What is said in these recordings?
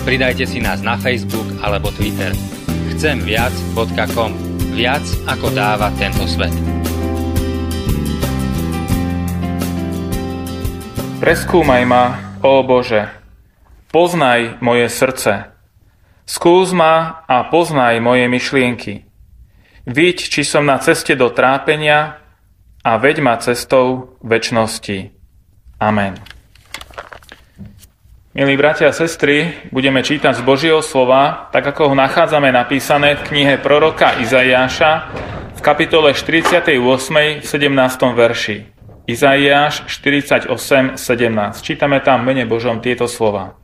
Pridajte si nás na Facebook alebo Twitter. Chcemviac.com. Viac ako dáva tento svet. Preskúmaj ma, ó Bože, poznaj moje srdce. Skús ma a poznaj moje myšlienky. Vidť, či som na ceste do trápenia a veď ma cestou väčnosti. Amen. Milí bratia a sestry, budeme čítať z Božieho slova, tak ako ho nachádzame napísané v knihe proroka Izaiáša v kapitole 48. v 17. verši. Izaiáš 48, 17. Čítame tam mene Božom tieto slova.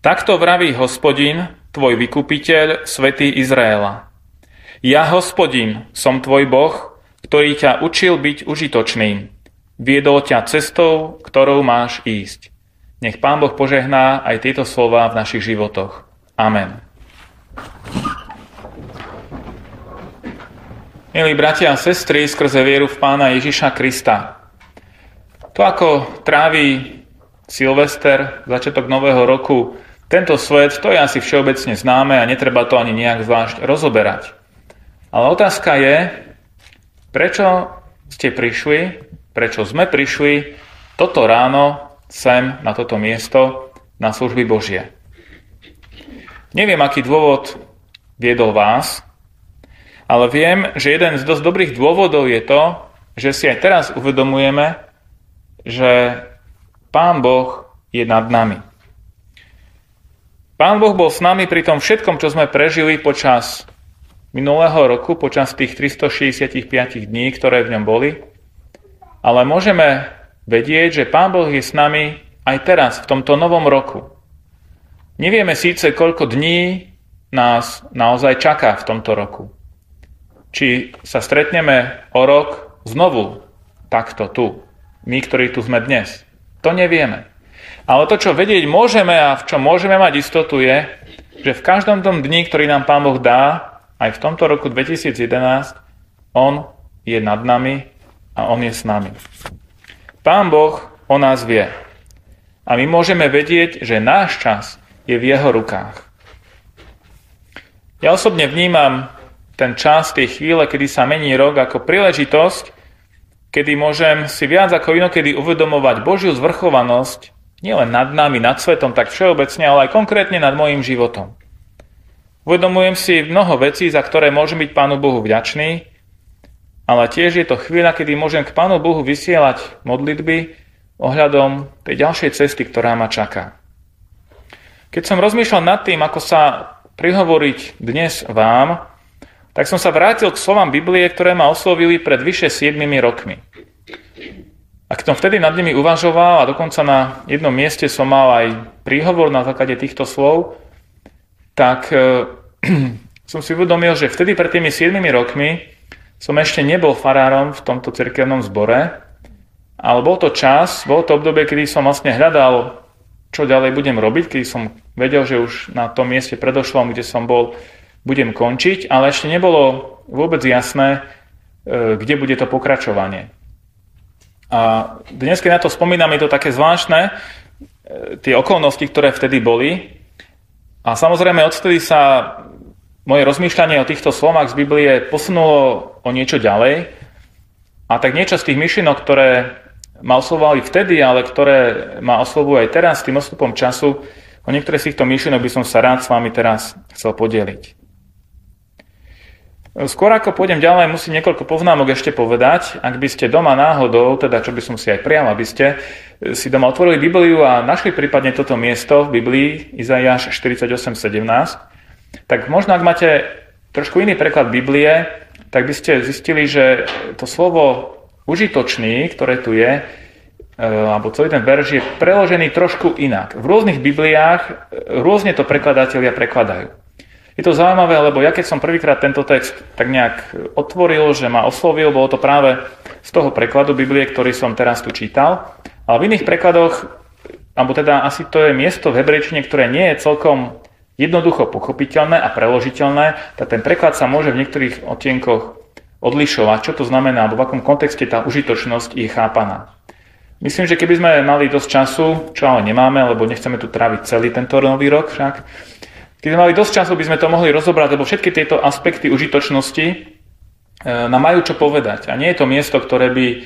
Takto vraví hospodin, tvoj vykupiteľ, svätý Izraela. Ja, hospodin, som tvoj Boh, ktorý ťa učil byť užitočným. Viedol ťa cestou, ktorou máš ísť. Nech Pán Boh požehná aj tieto slova v našich životoch. Amen. Milí bratia a sestry, skrze vieru v Pána Ježiša Krista, to, ako trávi Silvester, začiatok nového roku, tento svet, to je asi všeobecne známe a netreba to ani nejak zvlášť rozoberať. Ale otázka je, prečo ste prišli, prečo sme prišli toto ráno sem na toto miesto na služby Božie. Neviem, aký dôvod viedol vás, ale viem, že jeden z dosť dobrých dôvodov je to, že si aj teraz uvedomujeme, že Pán Boh je nad nami. Pán Boh bol s nami pri tom všetkom, čo sme prežili počas minulého roku, počas tých 365 dní, ktoré v ňom boli. Ale môžeme vedieť, že Pán Boh je s nami aj teraz, v tomto novom roku. Nevieme síce, koľko dní nás naozaj čaká v tomto roku. Či sa stretneme o rok znovu takto tu, my, ktorí tu sme dnes. To nevieme. Ale to, čo vedieť môžeme a v čom môžeme mať istotu je, že v každom tom dni, ktorý nám Pán Boh dá, aj v tomto roku 2011, On je nad nami a On je s nami. Pán Boh o nás vie. A my môžeme vedieť, že náš čas je v Jeho rukách. Ja osobne vnímam ten čas, tej chvíle, kedy sa mení rok, ako príležitosť, kedy môžem si viac ako inokedy uvedomovať Božiu zvrchovanosť nielen nad nami, nad svetom, tak všeobecne, ale aj konkrétne nad môjim životom. Uvedomujem si mnoho vecí, za ktoré môžem byť Pánu Bohu vďačný, ale tiež je to chvíľa, kedy môžem k Pánu Bohu vysielať modlitby ohľadom tej ďalšej cesty, ktorá ma čaká. Keď som rozmýšľal nad tým, ako sa prihovoriť dnes vám, tak som sa vrátil k slovám Biblie, ktoré ma oslovili pred vyše 7 rokmi. A keď som vtedy nad nimi uvažoval a dokonca na jednom mieste som mal aj príhovor na základe týchto slov, tak e, som si uvedomil, že vtedy pred tými 7 rokmi som ešte nebol farárom v tomto cirkevnom zbore, ale bol to čas, bol to obdobie, kedy som vlastne hľadal, čo ďalej budem robiť, keď som vedel, že už na tom mieste predošlom, kde som bol, budem končiť, ale ešte nebolo vôbec jasné, e, kde bude to pokračovanie. A dnes, keď na to spomínam, je to také zvláštne, e, tie okolnosti, ktoré vtedy boli. A samozrejme, odtedy sa moje rozmýšľanie o týchto slovách z Biblie posunulo o niečo ďalej. A tak niečo z tých myšlienok, ktoré ma oslovovali vtedy, ale ktoré ma oslovujú aj teraz, s tým odstupom času, o niektoré z týchto myšlienok by som sa rád s vami teraz chcel podeliť. Skôr ako pôjdem ďalej, musím niekoľko poznámok ešte povedať. Ak by ste doma náhodou, teda čo by som si aj prial, aby ste si doma otvorili Bibliu a našli prípadne toto miesto v Biblii, Izaiáš 48.17, tak možno ak máte trošku iný preklad Biblie, tak by ste zistili, že to slovo užitočný, ktoré tu je, alebo celý ten verš je preložený trošku inak. V rôznych Bibliách rôzne to prekladatelia prekladajú. Je to zaujímavé, lebo ja keď som prvýkrát tento text tak nejak otvoril, že ma oslovil, bolo to práve z toho prekladu Biblie, ktorý som teraz tu čítal. Ale v iných prekladoch, alebo teda asi to je miesto v hebrejčine, ktoré nie je celkom jednoducho pochopiteľné a preložiteľné, tak ten preklad sa môže v niektorých otienkoch odlišovať, čo to znamená, alebo v akom kontexte tá užitočnosť je chápaná. Myslím, že keby sme mali dosť času, čo ale nemáme, lebo nechceme tu tráviť celý tento nový rok však, keď sme mali dosť času, by sme to mohli rozobrať, lebo všetky tieto aspekty užitočnosti e, nám majú čo povedať. A nie je to miesto, ktoré by, e,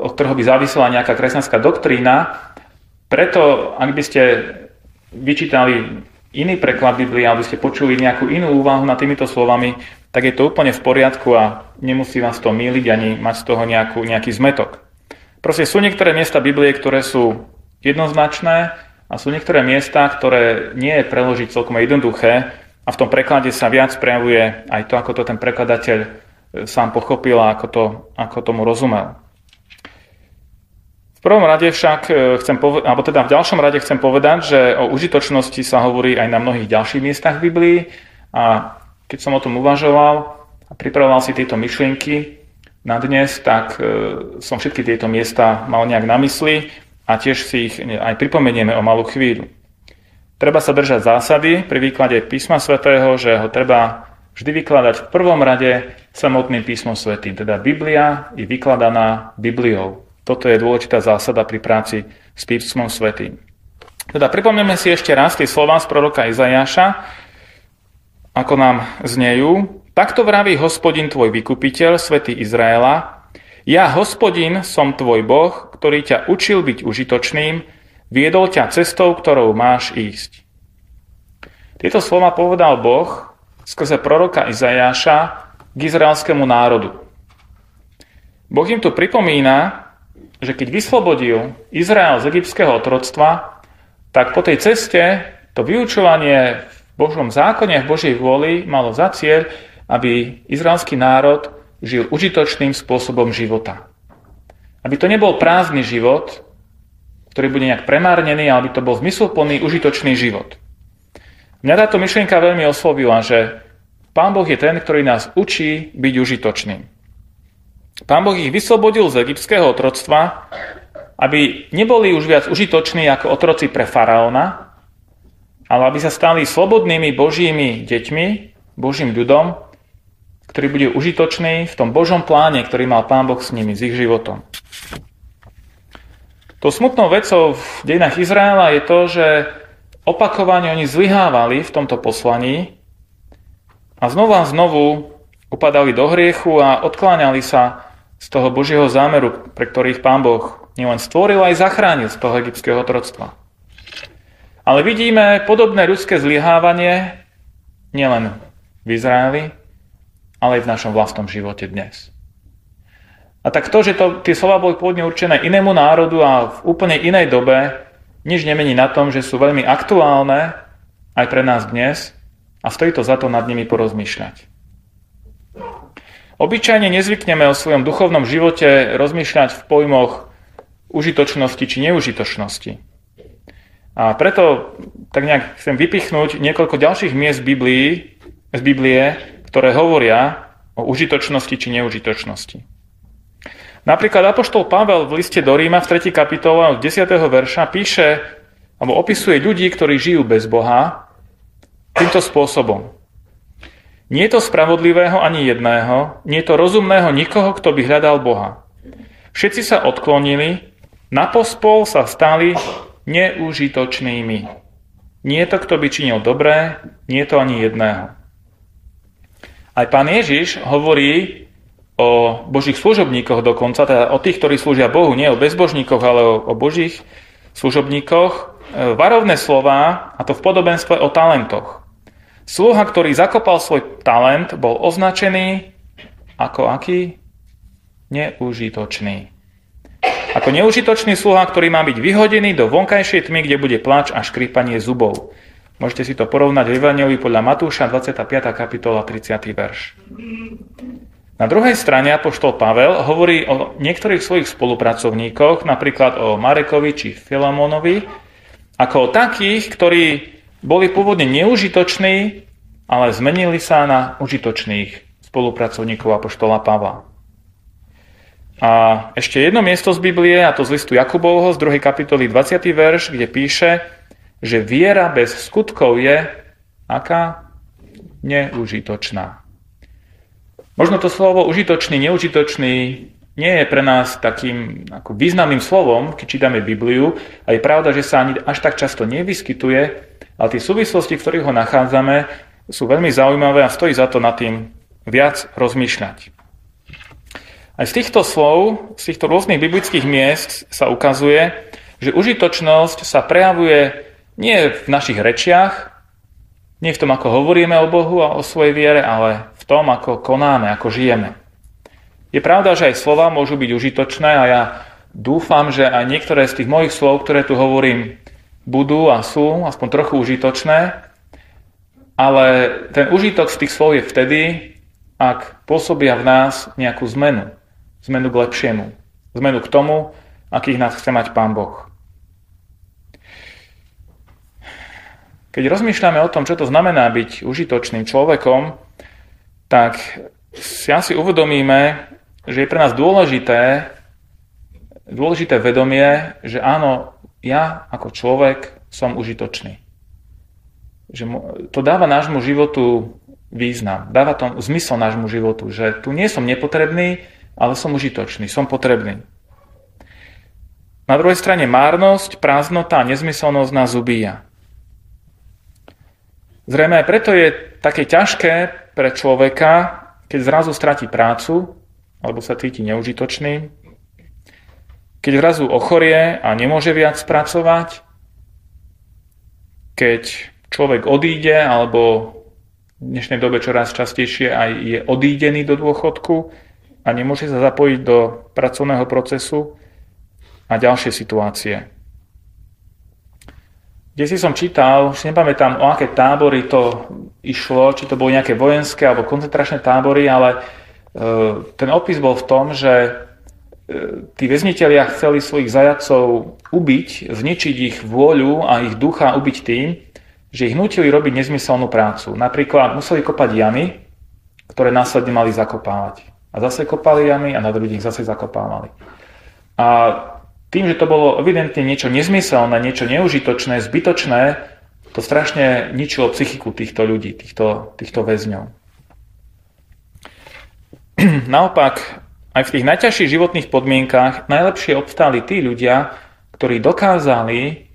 od ktorého by závisela nejaká kresťanská doktrína. Preto, ak by ste vyčítali iný preklad Biblie, alebo ste počuli nejakú inú úvahu nad týmito slovami, tak je to úplne v poriadku a nemusí vás to míliť ani mať z toho nejakú, nejaký zmetok. Proste sú niektoré miesta Biblie, ktoré sú jednoznačné a sú niektoré miesta, ktoré nie je preložiť celkom jednoduché a v tom preklade sa viac prejavuje aj to, ako to ten prekladateľ e, sám pochopil a ako, to, ako tomu rozumel. V prvom rade však e, chcem povedať, alebo teda v ďalšom rade chcem povedať, že o užitočnosti sa hovorí aj na mnohých ďalších miestach v Biblii a keď som o tom uvažoval a pripravoval si tieto myšlienky na dnes, tak e, som všetky tieto miesta mal nejak na mysli a tiež si ich aj pripomenieme o malú chvíľu. Treba sa držať zásady pri výklade písma svätého, že ho treba vždy vykladať v prvom rade samotným písmom svätým. Teda Biblia je vykladaná Bibliou. Toto je dôležitá zásada pri práci s písmom svätým. Teda pripomneme si ešte raz tie slova z proroka Izajaša, ako nám znejú. Takto vraví hospodin tvoj vykupiteľ, svätý Izraela, ja, hospodin, som tvoj Boh, ktorý ťa učil byť užitočným, viedol ťa cestou, ktorou máš ísť. Tieto slova povedal Boh skrze proroka Izajáša k izraelskému národu. Boh im tu pripomína, že keď vyslobodil Izrael z egyptského otroctva, tak po tej ceste to vyučovanie v Božom zákone, v Božej vôli malo za cieľ, aby izraelský národ žil užitočným spôsobom života. Aby to nebol prázdny život, ktorý bude nejak premárnený, ale aby to bol zmysluplný, užitočný život. Mňa táto myšlienka veľmi oslovila, že Pán Boh je ten, ktorý nás učí byť užitočným. Pán Boh ich vyslobodil z egyptského otroctva, aby neboli už viac užitoční ako otroci pre faraóna, ale aby sa stali slobodnými Božími deťmi, Božím ľudom, ktorý bude užitočný v tom Božom pláne, ktorý mal Pán Boh s nimi, s ich životom. To smutnou vecou v dejinách Izraela je to, že opakovane oni zlyhávali v tomto poslaní a znova a znovu upadali do hriechu a odkláňali sa z toho Božieho zámeru, pre ktorých Pán Boh nielen stvoril, aj zachránil z toho egyptského otroctva. Ale vidíme podobné ľudské zlyhávanie nielen v Izraeli, ale aj v našom vlastnom živote dnes. A tak to, že to, tie slova boli pôvodne určené inému národu a v úplne inej dobe, nič nemení na tom, že sú veľmi aktuálne aj pre nás dnes a stojí to za to nad nimi porozmýšľať. Obyčajne nezvykneme o svojom duchovnom živote rozmýšľať v pojmoch užitočnosti či neužitočnosti. A preto tak nejak chcem vypichnúť niekoľko ďalších miest Biblii, z Biblie, ktoré hovoria o užitočnosti či neužitočnosti. Napríklad Apoštol Pavel v liste do Ríma v 3. kapitole od 10. verša píše alebo opisuje ľudí, ktorí žijú bez Boha týmto spôsobom. Nie je to spravodlivého ani jedného, nie je to rozumného nikoho, kto by hľadal Boha. Všetci sa odklonili, na pospol sa stali neužitočnými. Nie je to, kto by činil dobré, nie je to ani jedného. Aj pán Ježiš hovorí o božích služobníkoch dokonca, teda o tých, ktorí slúžia Bohu, nie o bezbožníkoch, ale o, o božích služobníkoch, e, varovné slova, a to v podobenstve o talentoch. Sluha, ktorý zakopal svoj talent, bol označený ako aký? Neužitočný. Ako neužitočný sluha, ktorý má byť vyhodený do vonkajšej tmy, kde bude plač a škrípanie zubov. Môžete si to porovnať v Evangeliu podľa Matúša, 25. kapitola, 30. verš. Na druhej strane Apoštol Pavel hovorí o niektorých svojich spolupracovníkoch, napríklad o Marekovi či Filamonovi, ako o takých, ktorí boli pôvodne neužitoční, ale zmenili sa na užitočných spolupracovníkov Apoštola Pavla. A ešte jedno miesto z Biblie, a to z listu Jakubovho z 2. kapitoly 20. verš, kde píše, že viera bez skutkov je aká? Neužitočná. Možno to slovo užitočný, neužitočný nie je pre nás takým ako významným slovom, keď čítame Bibliu a je pravda, že sa ani až tak často nevyskytuje, ale tie súvislosti, v ktorých ho nachádzame, sú veľmi zaujímavé a stojí za to nad tým viac rozmýšľať. Aj z týchto slov, z týchto rôznych biblických miest sa ukazuje, že užitočnosť sa prejavuje nie v našich rečiach, nie v tom, ako hovoríme o Bohu a o svojej viere, ale v tom, ako konáme, ako žijeme. Je pravda, že aj slova môžu byť užitočné a ja dúfam, že aj niektoré z tých mojich slov, ktoré tu hovorím, budú a sú aspoň trochu užitočné, ale ten užitok z tých slov je vtedy, ak pôsobia v nás nejakú zmenu. Zmenu k lepšiemu. Zmenu k tomu, akých nás chce mať Pán Boh. Keď rozmýšľame o tom, čo to znamená byť užitočným človekom, tak si asi uvedomíme, že je pre nás dôležité, dôležité vedomie, že áno, ja ako človek som užitočný. Že to dáva nášmu životu význam, dáva to zmysel nášmu životu, že tu nie som nepotrebný, ale som užitočný, som potrebný. Na druhej strane márnosť, prázdnota a nezmyselnosť nás ubíja. Zrejme aj preto je také ťažké pre človeka, keď zrazu stratí prácu, alebo sa cíti neužitočný, keď zrazu ochorie a nemôže viac pracovať, keď človek odíde, alebo v dnešnej dobe čoraz častejšie aj je odídený do dôchodku a nemôže sa zapojiť do pracovného procesu a ďalšie situácie. Kde si som čítal, už nepamätám, o aké tábory to išlo, či to boli nejaké vojenské alebo koncentračné tábory, ale e, ten opis bol v tom, že tí väzniteľia chceli svojich zajacov ubiť, zničiť ich vôľu a ich ducha ubiť tým, že ich nutili robiť nezmyselnú prácu. Napríklad museli kopať jamy, ktoré následne mali zakopávať. A zase kopali jamy a na druhý zase zakopávali. A tým, že to bolo evidentne niečo nezmyselné, niečo neužitočné, zbytočné, to strašne ničilo psychiku týchto ľudí, týchto, týchto väzňov. Naopak, aj v tých najťažších životných podmienkách najlepšie obstáli tí ľudia, ktorí dokázali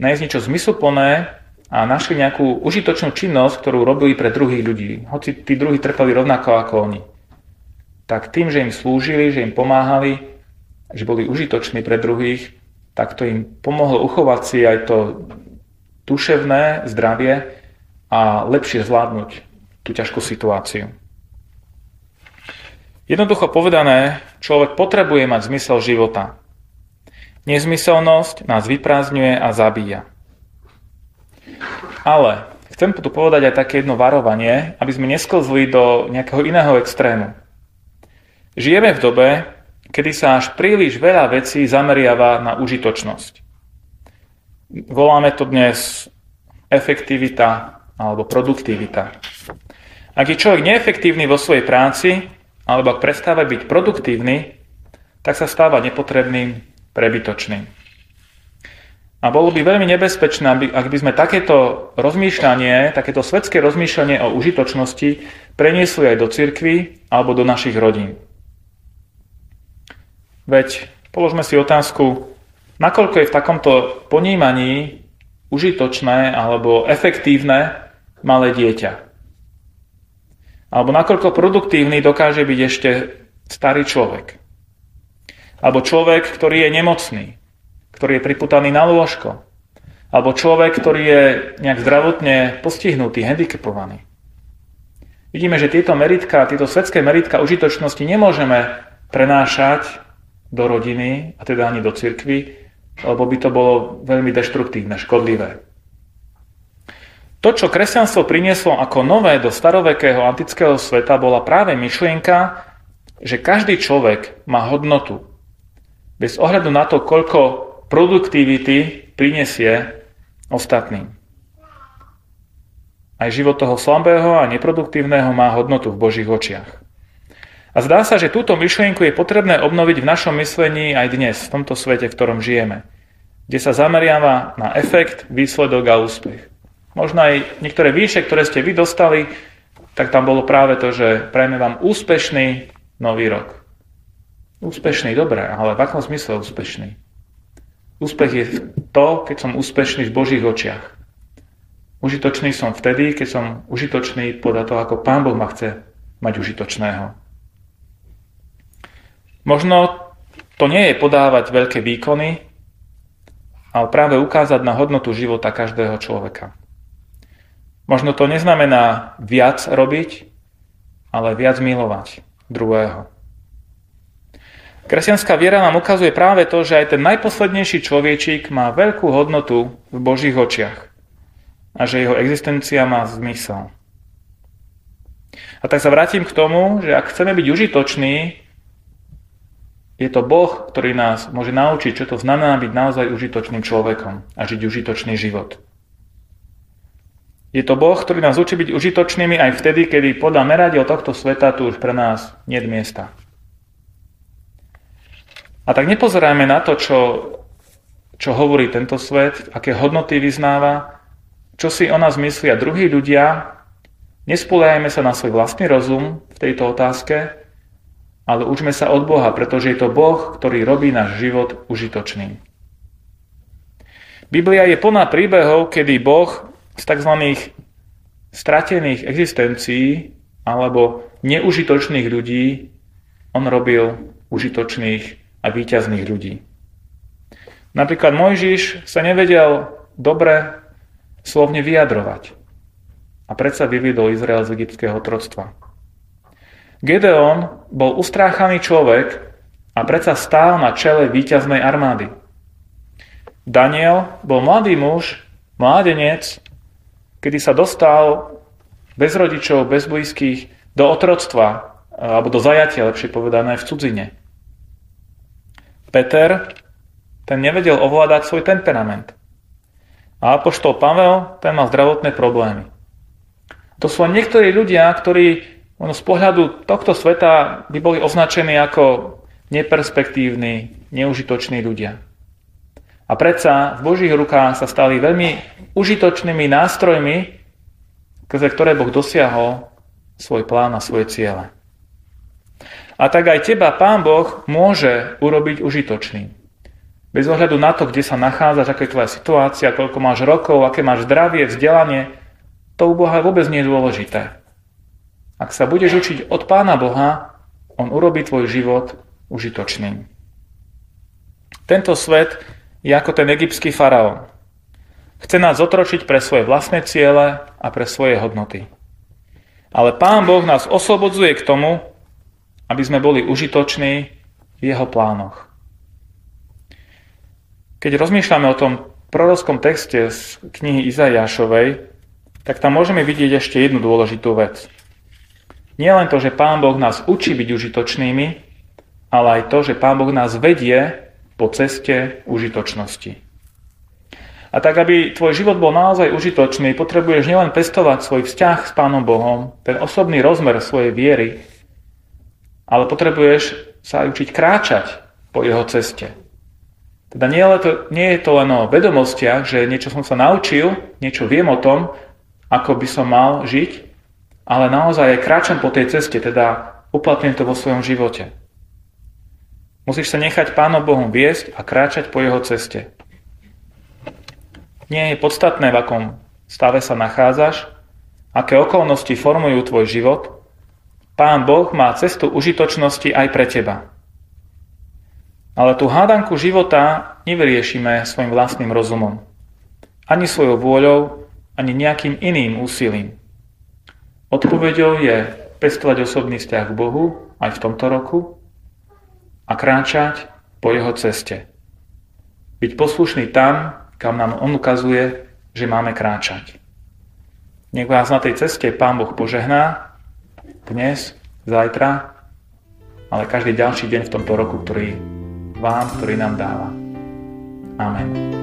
nájsť niečo zmysluplné a našli nejakú užitočnú činnosť, ktorú robili pre druhých ľudí. Hoci tí druhí trpeli rovnako ako oni. Tak tým, že im slúžili, že im pomáhali, že boli užitoční pre druhých, tak to im pomohlo uchovať si aj to duševné zdravie a lepšie zvládnuť tú ťažkú situáciu. Jednoducho povedané, človek potrebuje mať zmysel života. Nezmyselnosť nás vyprázdňuje a zabíja. Ale chcem tu povedať aj také jedno varovanie, aby sme nesklzli do nejakého iného extrému. Žijeme v dobe, kedy sa až príliš veľa vecí zameriava na užitočnosť. Voláme to dnes efektivita alebo produktivita. Ak je človek neefektívny vo svojej práci, alebo ak prestáva byť produktívny, tak sa stáva nepotrebným, prebytočným. A bolo by veľmi nebezpečné, ak by sme takéto rozmýšľanie, takéto svetské rozmýšľanie o užitočnosti preniesli aj do cirkvy alebo do našich rodín. Veď položme si otázku, nakoľko je v takomto ponímaní užitočné alebo efektívne malé dieťa. Alebo nakoľko produktívny dokáže byť ešte starý človek. Alebo človek, ktorý je nemocný, ktorý je priputaný na lôžko. Alebo človek, ktorý je nejak zdravotne postihnutý, handicapovaný. Vidíme, že tieto meritka, tieto svetské meritka užitočnosti nemôžeme prenášať do rodiny, a teda ani do cirkvy, lebo by to bolo veľmi deštruktívne, škodlivé. To, čo kresťanstvo prinieslo ako nové do starovekého antického sveta, bola práve myšlienka že každý človek má hodnotu. Bez ohľadu na to, koľko produktivity prinesie ostatným. Aj život toho slabého a neproduktívneho má hodnotu v Božích očiach. A zdá sa, že túto myšlienku je potrebné obnoviť v našom myslení aj dnes, v tomto svete, v ktorom žijeme, kde sa zameriava na efekt, výsledok a úspech. Možno aj niektoré výše, ktoré ste vy dostali, tak tam bolo práve to, že prajme vám úspešný nový rok. Úspešný, dobre, ale v akom zmysle úspešný? Úspech je to, keď som úspešný v Božích očiach. Užitočný som vtedy, keď som užitočný podľa toho, ako Pán Boh ma chce mať užitočného. Možno to nie je podávať veľké výkony, ale práve ukázať na hodnotu života každého človeka. Možno to neznamená viac robiť, ale viac milovať druhého. Kresťanská viera nám ukazuje práve to, že aj ten najposlednejší človečík má veľkú hodnotu v Božích očiach a že jeho existencia má zmysel. A tak sa vrátim k tomu, že ak chceme byť užitoční, je to Boh, ktorý nás môže naučiť, čo to znamená byť naozaj užitočným človekom a žiť užitočný život. Je to Boh, ktorý nás učí byť užitočnými aj vtedy, kedy podľa meradiel tohto sveta tu už pre nás nie je miesta. A tak nepozerajme na to, čo, čo hovorí tento svet, aké hodnoty vyznáva, čo si o nás myslia druhí ľudia, nespoliehajme sa na svoj vlastný rozum v tejto otázke, ale učme sa od Boha, pretože je to Boh, ktorý robí náš život užitočným. Biblia je plná príbehov, kedy Boh z tzv. stratených existencií alebo neužitočných ľudí on robil užitočných a výťazných ľudí. Napríklad Mojžiš sa nevedel dobre slovne vyjadrovať. A predsa vyviedol Izrael z egyptského troctva. Gedeon bol ustráchaný človek a predsa stál na čele víťaznej armády. Daniel bol mladý muž, mládenec, kedy sa dostal bez rodičov, bez blízkych do otroctva, alebo do zajatia, lepšie povedané, v cudzine. Peter, ten nevedel ovládať svoj temperament. A apoštol Pavel, ten mal zdravotné problémy. To sú niektorí ľudia, ktorí z pohľadu tohto sveta by boli označení ako neperspektívni, neužitoční ľudia. A predsa v Božích rukách sa stali veľmi užitočnými nástrojmi, skrze ktoré Boh dosiahol svoj plán a svoje ciele. A tak aj teba Pán Boh môže urobiť užitočným. Bez ohľadu na to, kde sa nachádzaš, aká je tvoja situácia, koľko máš rokov, aké máš zdravie, vzdelanie, to u Boha vôbec nie je dôležité. Ak sa budeš učiť od Pána Boha, On urobí tvoj život užitočným. Tento svet je ako ten egyptský faraón. Chce nás zotročiť pre svoje vlastné ciele a pre svoje hodnoty. Ale Pán Boh nás oslobodzuje k tomu, aby sme boli užitoční v Jeho plánoch. Keď rozmýšľame o tom prorockom texte z knihy Izajášovej, tak tam môžeme vidieť ešte jednu dôležitú vec. Nie len to, že Pán Boh nás učí byť užitočnými, ale aj to, že Pán Boh nás vedie po ceste užitočnosti. A tak, aby tvoj život bol naozaj užitočný, potrebuješ nielen pestovať svoj vzťah s Pánom Bohom, ten osobný rozmer svojej viery, ale potrebuješ sa aj učiť kráčať po jeho ceste. Teda nie, je to, nie je to len o vedomostiach, že niečo som sa naučil, niečo viem o tom, ako by som mal žiť, ale naozaj aj kráčam po tej ceste, teda uplatňujem to vo svojom živote. Musíš sa nechať Pánom Bohom viesť a kráčať po jeho ceste. Nie je podstatné, v akom stave sa nachádzaš, aké okolnosti formujú tvoj život, Pán Boh má cestu užitočnosti aj pre teba. Ale tú hádanku života nevyriešime svojim vlastným rozumom. Ani svojou vôľou, ani nejakým iným úsilím. Odpovedou je pestovať osobný vzťah k Bohu aj v tomto roku a kráčať po jeho ceste. Byť poslušný tam, kam nám on ukazuje, že máme kráčať. Nech vás na tej ceste Pán Boh požehná dnes, zajtra ale každý ďalší deň v tomto roku, ktorý vám, ktorý nám dáva. Amen.